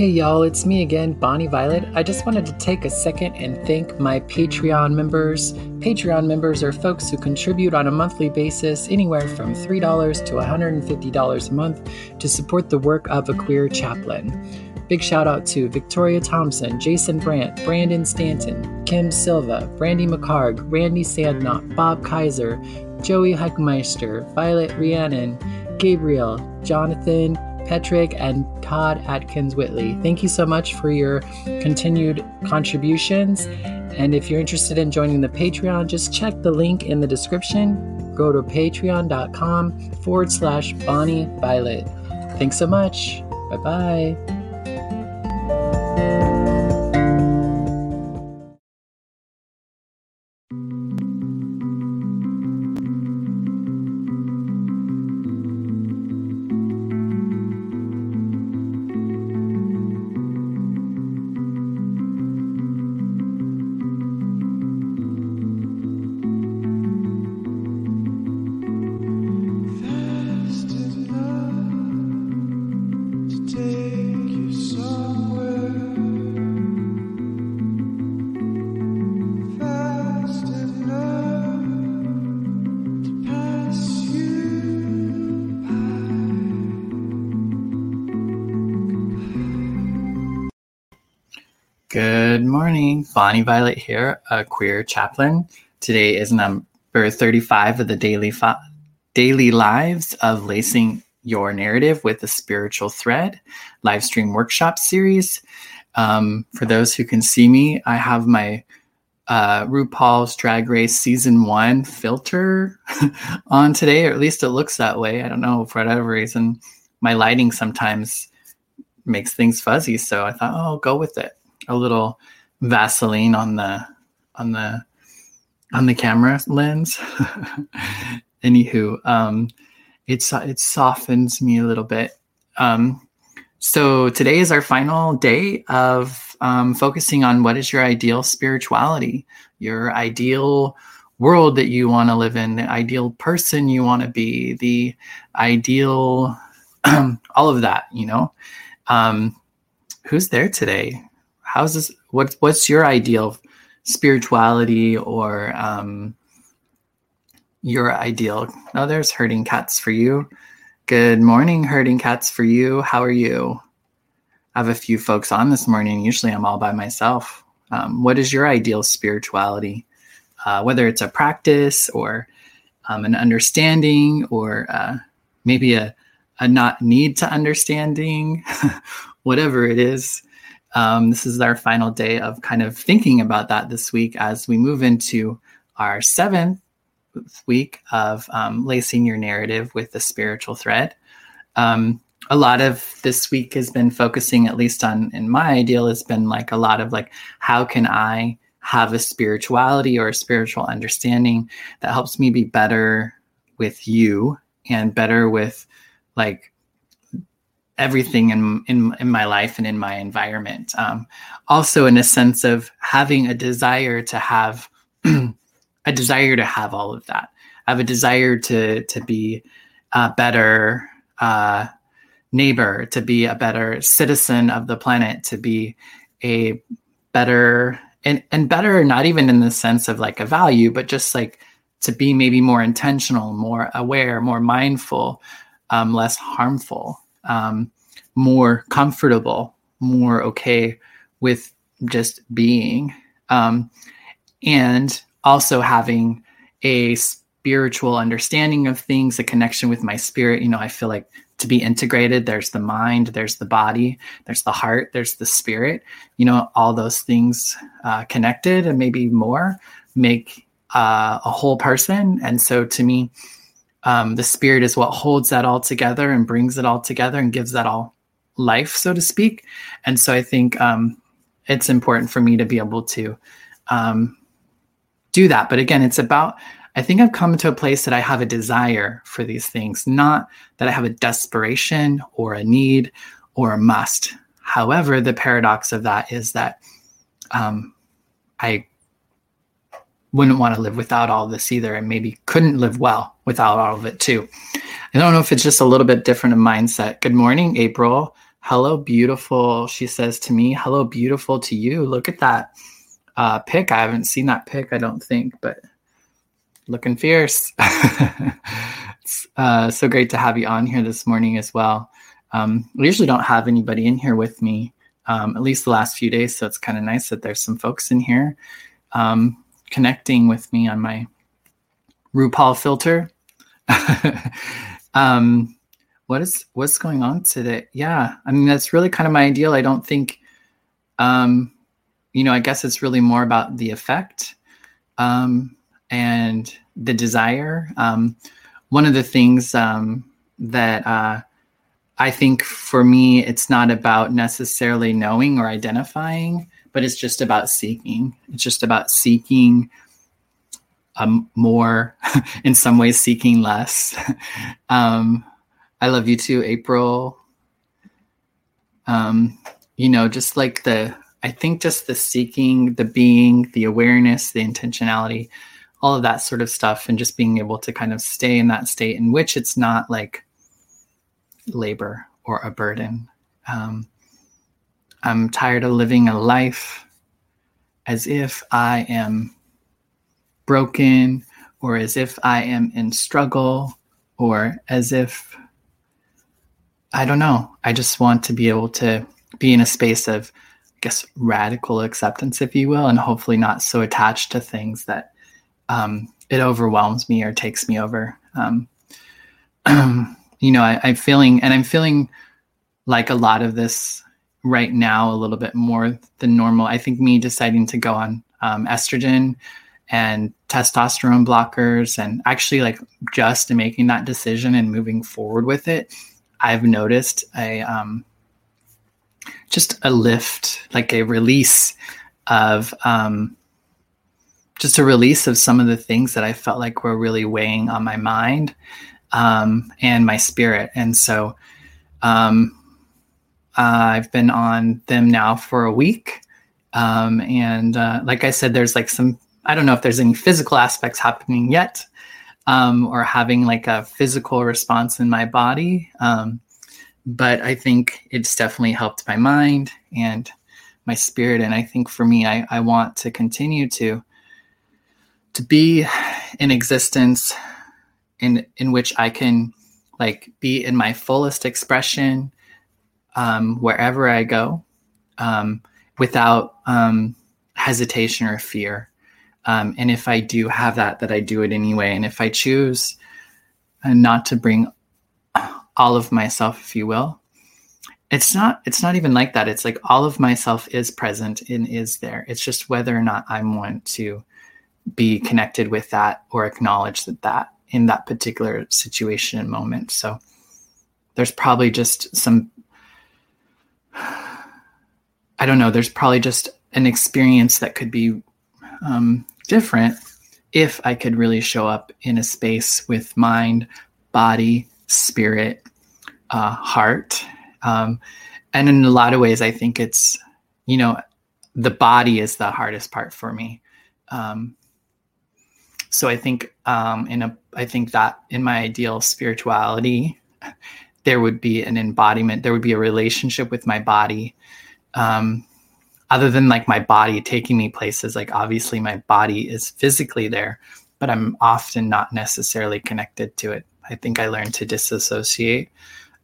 Hey y'all, it's me again, Bonnie Violet. I just wanted to take a second and thank my Patreon members. Patreon members are folks who contribute on a monthly basis anywhere from $3 to $150 a month to support the work of a queer chaplain. Big shout out to Victoria Thompson, Jason Brandt, Brandon Stanton, Kim Silva, Brandy McCarg, Randy Sandknot, Bob Kaiser, Joey Heckmeister, Violet Rhiannon, Gabriel, Jonathan, Petrick, and Todd Atkins Whitley. Thank you so much for your continued contributions. And if you're interested in joining the Patreon, just check the link in the description. Go to patreon.com forward slash Bonnie Violet. Thanks so much. Bye bye. Bonnie Violet here, a queer chaplain. Today is number 35 of the daily fa- daily lives of lacing your narrative with a spiritual thread live stream workshop series. Um, for those who can see me, I have my uh, RuPaul's Drag Race season one filter on today, or at least it looks that way. I don't know for whatever reason. My lighting sometimes makes things fuzzy, so I thought, oh, I'll go with it a little Vaseline on the on the on the camera lens. Anywho, um, it's it softens me a little bit. Um, so today is our final day of um, focusing on what is your ideal spirituality, your ideal world that you want to live in, the ideal person you want to be, the ideal, all of that. You know, um, who's there today? how's this what's what's your ideal spirituality or um your ideal? Oh there's herding cats for you. Good morning herding cats for you. How are you? I have a few folks on this morning. Usually i'm all by myself. Um, what is your ideal spirituality? Uh, whether it's a practice or um, an understanding or uh, maybe a, a not need to understanding whatever it is um, this is our final day of kind of thinking about that this week as we move into our seventh week of um, lacing your narrative with the spiritual thread. Um, a lot of this week has been focusing, at least on in my ideal, has been like a lot of like, how can I have a spirituality or a spiritual understanding that helps me be better with you and better with like everything in, in, in my life and in my environment. Um, also, in a sense of having a desire to have a desire to have all of that. I have a desire to to be a better uh, neighbor, to be a better citizen of the planet, to be a better and and better not even in the sense of like a value, but just like to be maybe more intentional, more aware, more mindful, um, less harmful um, more comfortable, more okay with just being, um, and also having a spiritual understanding of things, a connection with my spirit. You know, I feel like to be integrated, there's the mind, there's the body, there's the heart, there's the spirit. You know, all those things uh, connected and maybe more make uh, a whole person. And so to me, um, the spirit is what holds that all together and brings it all together and gives that all life, so to speak. And so I think um, it's important for me to be able to um, do that. But again, it's about, I think I've come to a place that I have a desire for these things, not that I have a desperation or a need or a must. However, the paradox of that is that um, I wouldn't want to live without all this either and maybe couldn't live well without all of it too. I don't know if it's just a little bit different of mindset. Good morning, April. Hello, beautiful. She says to me, Hello, beautiful to you. Look at that uh, pic. I haven't seen that pic, I don't think, but looking fierce. it's uh, so great to have you on here this morning as well. Um, we usually don't have anybody in here with me, um, at least the last few days. So it's kind of nice that there's some folks in here um, connecting with me on my RuPaul filter. um, what is what's going on today? Yeah, I mean that's really kind of my ideal. I don't think, um, you know, I guess it's really more about the effect um, and the desire. Um, one of the things um, that uh, I think for me, it's not about necessarily knowing or identifying, but it's just about seeking. It's just about seeking um, more, in some ways, seeking less. um, I love you too, April. Um, you know, just like the, I think just the seeking, the being, the awareness, the intentionality, all of that sort of stuff, and just being able to kind of stay in that state in which it's not like labor or a burden. Um, I'm tired of living a life as if I am broken or as if I am in struggle or as if I don't know. I just want to be able to be in a space of, I guess, radical acceptance, if you will, and hopefully not so attached to things that um, it overwhelms me or takes me over. Um, you know, I, I'm feeling, and I'm feeling like a lot of this right now a little bit more than normal. I think me deciding to go on um, estrogen and testosterone blockers and actually like just making that decision and moving forward with it I've noticed a um, just a lift, like a release of um, just a release of some of the things that I felt like were really weighing on my mind um, and my spirit. And so um, I've been on them now for a week. Um, and uh, like I said, there's like some, I don't know if there's any physical aspects happening yet, um, or having like a physical response in my body. Um, but I think it's definitely helped my mind and my spirit. And I think for me, I, I want to continue to to be in existence in in which I can like be in my fullest expression um, wherever I go um, without um, hesitation or fear. Um, and if I do have that, that I do it anyway. And if I choose uh, not to bring all of myself, if you will, it's not it's not even like that. It's like all of myself is present and is there. It's just whether or not I want to be connected with that or acknowledge that that in that particular situation and moment. So there's probably just some I don't know, there's probably just an experience that could be um, different if I could really show up in a space with mind, body, spirit, uh, heart. Um, and in a lot of ways, I think it's, you know, the body is the hardest part for me. Um, so I think um, in a, I think that in my ideal spirituality, there would be an embodiment. There would be a relationship with my body um, other than like my body taking me places like obviously my body is physically there but i'm often not necessarily connected to it i think i learned to disassociate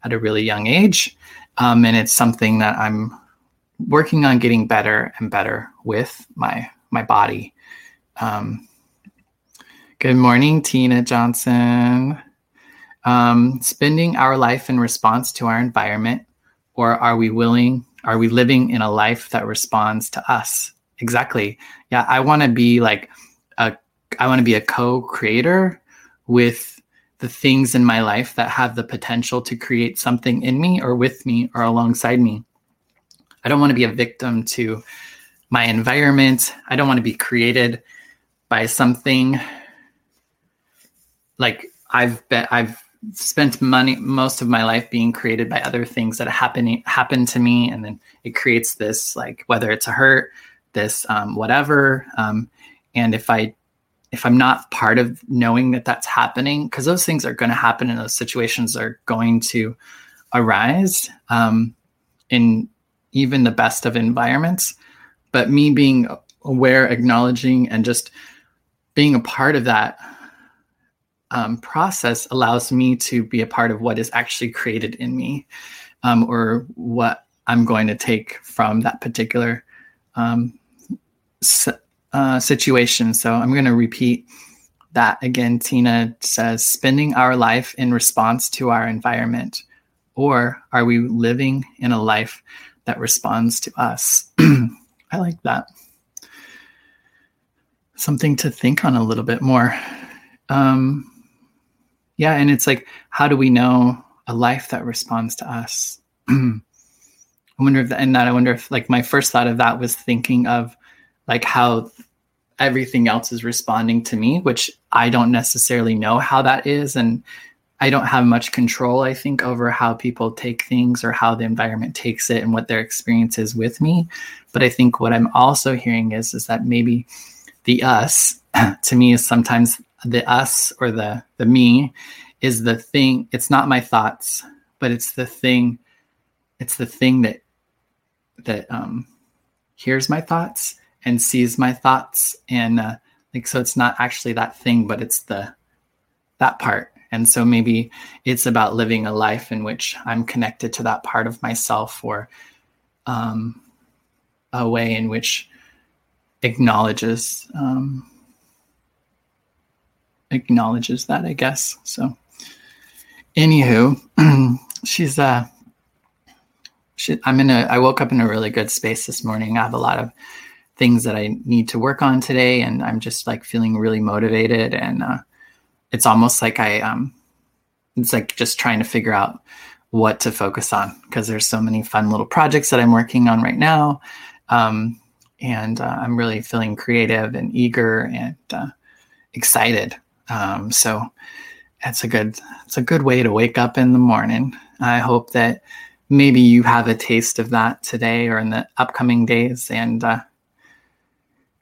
at a really young age um, and it's something that i'm working on getting better and better with my my body um, good morning tina johnson um, spending our life in response to our environment or are we willing are we living in a life that responds to us? Exactly. Yeah, I want to be like a I want to be a co-creator with the things in my life that have the potential to create something in me or with me or alongside me. I don't want to be a victim to my environment. I don't want to be created by something like I've been I've spent money most of my life being created by other things that happen happen to me and then it creates this like whether it's a hurt this um, whatever um, and if i if i'm not part of knowing that that's happening because those things are going to happen and those situations are going to arise um, in even the best of environments. But me being aware, acknowledging, and just being a part of that um, process allows me to be a part of what is actually created in me um, or what I'm going to take from that particular um, uh, situation. So I'm going to repeat that again. Tina says, spending our life in response to our environment, or are we living in a life that responds to us? I like that. Something to think on a little bit more. Um, yeah, and it's like, how do we know a life that responds to us? I wonder if, that, and that I wonder if, like, my first thought of that was thinking of, like, how everything else is responding to me, which I don't necessarily know how that is, and I don't have much control, I think, over how people take things or how the environment takes it and what their experience is with me. But I think what I'm also hearing is is that maybe the us to me is sometimes the us or the the me is the thing it's not my thoughts but it's the thing it's the thing that that um hears my thoughts and sees my thoughts. And uh, like so it's not actually that thing but it's the that part. And so maybe it's about living a life in which i'm connected to that part of myself or um, a way in which acknowledges um, acknowledges that, I guess. So, anywho, she's uh, she, I'm in a. I woke up in a really good space this morning. I have a lot of things that I need to work on today, and I'm just like feeling really motivated. And uh, it's almost like I um, it's like just trying to figure out what to focus on because there's so many fun little projects that I'm working on right now. Um, and uh, I'm really feeling creative and eager and uh, excited um, so it's a good it's a good way to wake up in the morning. I hope that maybe you have a taste of that today or in the upcoming days. And uh,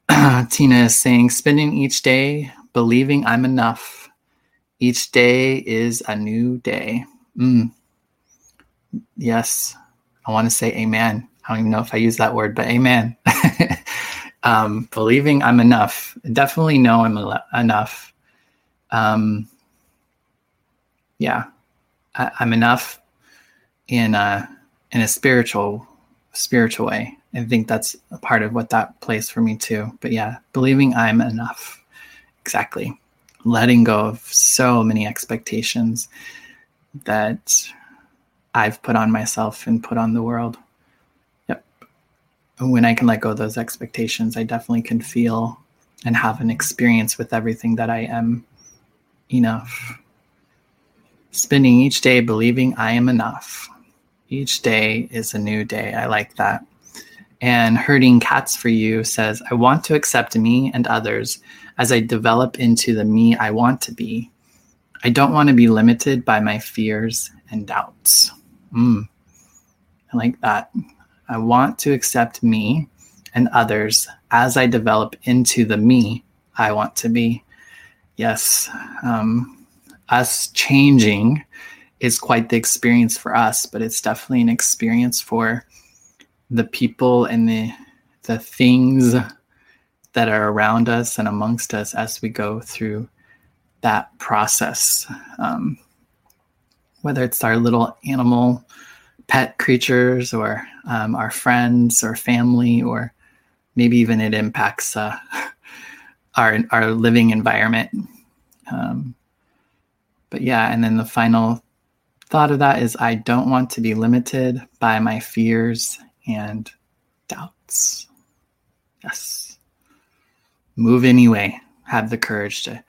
Tina is saying, spending each day believing I'm enough. Each day is a new day. Mm. Yes, I want to say amen. I don't even know if I use that word, but amen. um, believing I'm enough. Definitely know I'm enough um, yeah, I, am enough in a in a spiritual spiritual way. I think that's a part of what that plays for me too. But yeah, believing I'm enough. Exactly. Letting go of so many expectations that I've put on myself and put on the world. Yep. When I can let go of those expectations, I definitely can feel and have an experience with everything that I am enough. Spending each day believing I am enough. Each day is a new day. I like that. And Herding Cats for You says, I want to accept me and others as I develop into the me I want to be. I don't want to be limited by my fears and doubts. Mm, I like that. I want to accept me and others as I develop into the me I want to be yes, um, us changing is quite the experience for us, but it's definitely an experience for the people and the the things that are around us and amongst us as we go through that process. Um, whether it's our little animal pet creatures or um, our friends or family, or maybe even it impacts uh, our our living environment. Um, but yeah, and then the final thought of that is I don't want to be limited by my fears and doubts. Yes. Move anyway. Have the courage to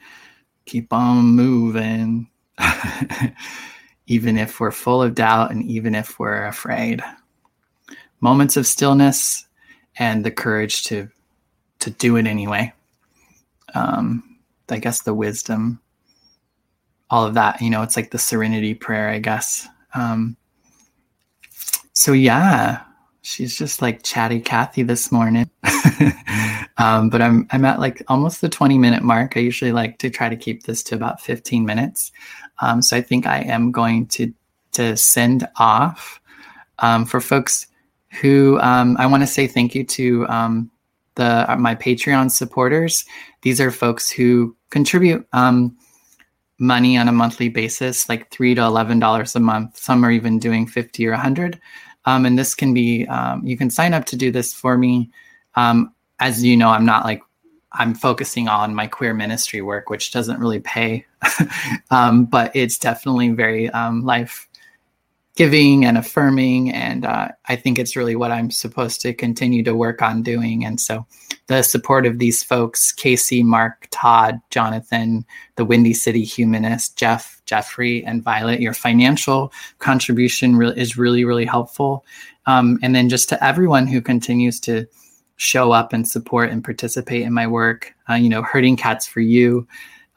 keep on moving, even if we're full of doubt and even if we're afraid. Moments of stillness and the courage to to do it anyway um, I guess the wisdom, all of that. You know, it's like the serenity prayer, I guess. Um, so yeah, she's just like chatty Kathy this morning. um, but I'm I'm at like almost the 20 minute mark. I usually like to try to keep this to about 15 minutes. Um, so I think I am going to to send off. Um, for folks who um, I want to say thank you to um, the uh, my Patreon supporters. These are folks who contribute um, money on a monthly basis, like three to eleven dollars a month. Some are even doing fifty or a hundred. Um, and this can be um, you can sign up to do this for me. Um, as you know, I'm not like I'm focusing on my queer ministry work, which doesn't really pay, um, but it's definitely very um, life giving and affirming. And uh, I think it's really what I'm supposed to continue to work on doing. And so the support of these folks, Casey, Mark, Todd, Jonathan, the Windy City Humanist, Jeff, Jeffrey, and Violet, your financial contribution re- is really, really helpful. Um, and then just to everyone who continues to show up and support and participate in my work, uh, you know, herding cats for you.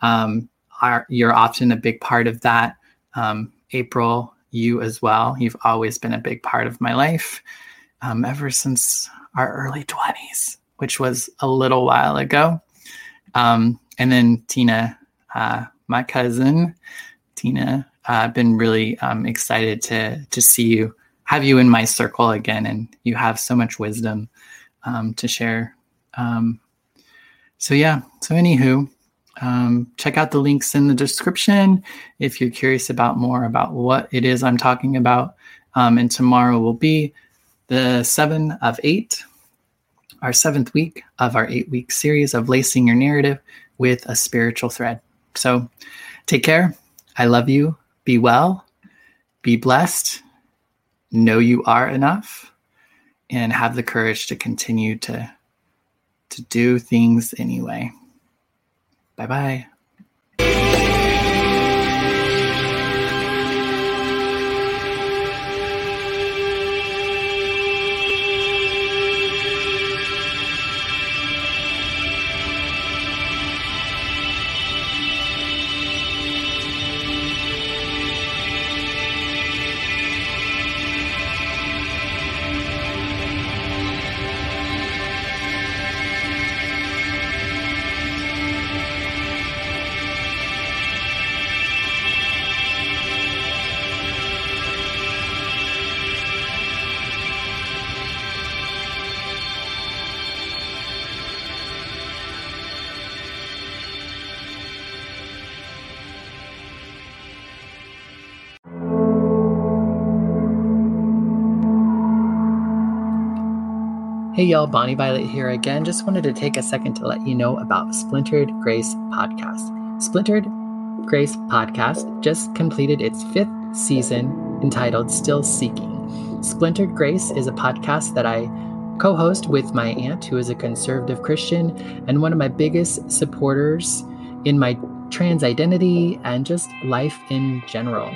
Um, are, you're often a big part of that. Um, April, you as well. You've always been a big part of my life um, ever since our early 20s, which was a little while ago. Um, and then Tina, uh, my cousin, Tina, I've uh, been really um, excited to to see you, have you in my circle again, and you have so much wisdom um, to share. Um, so yeah, so anywho, um, check out the links in the description if you're curious about more about what it is I'm talking about. Um, and tomorrow will be the seven of eight, our seventh week of our eight week series of lacing your narrative with a spiritual thread. So take care. I love you. Be well. Be blessed. Know you are enough and have the courage to continue to to do things anyway. Bye bye. Hey y'all, Bonnie Violet here again. Just wanted to take a second to let you know about Splintered Grace Podcast. Splintered Grace Podcast just completed its fifth season entitled Still Seeking. Splintered Grace is a podcast that I co host with my aunt, who is a conservative Christian and one of my biggest supporters in my trans identity and just life in general.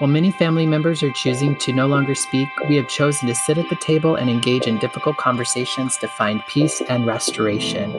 While many family members are choosing to no longer speak, we have chosen to sit at the table and engage in difficult conversations to find peace and restoration.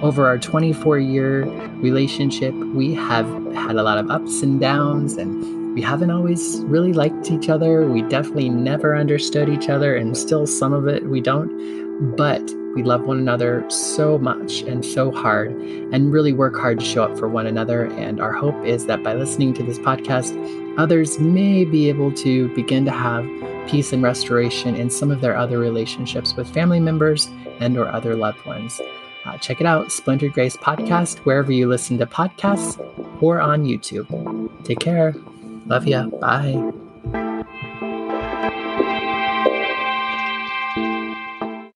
Over our 24 year relationship, we have had a lot of ups and downs, and we haven't always really liked each other. We definitely never understood each other, and still some of it we don't. But we love one another so much and so hard and really work hard to show up for one another. And our hope is that by listening to this podcast, others may be able to begin to have peace and restoration in some of their other relationships with family members and or other loved ones. Uh, check it out, Splintered Grace Podcast, wherever you listen to podcasts or on YouTube. Take care. Love ya. Bye.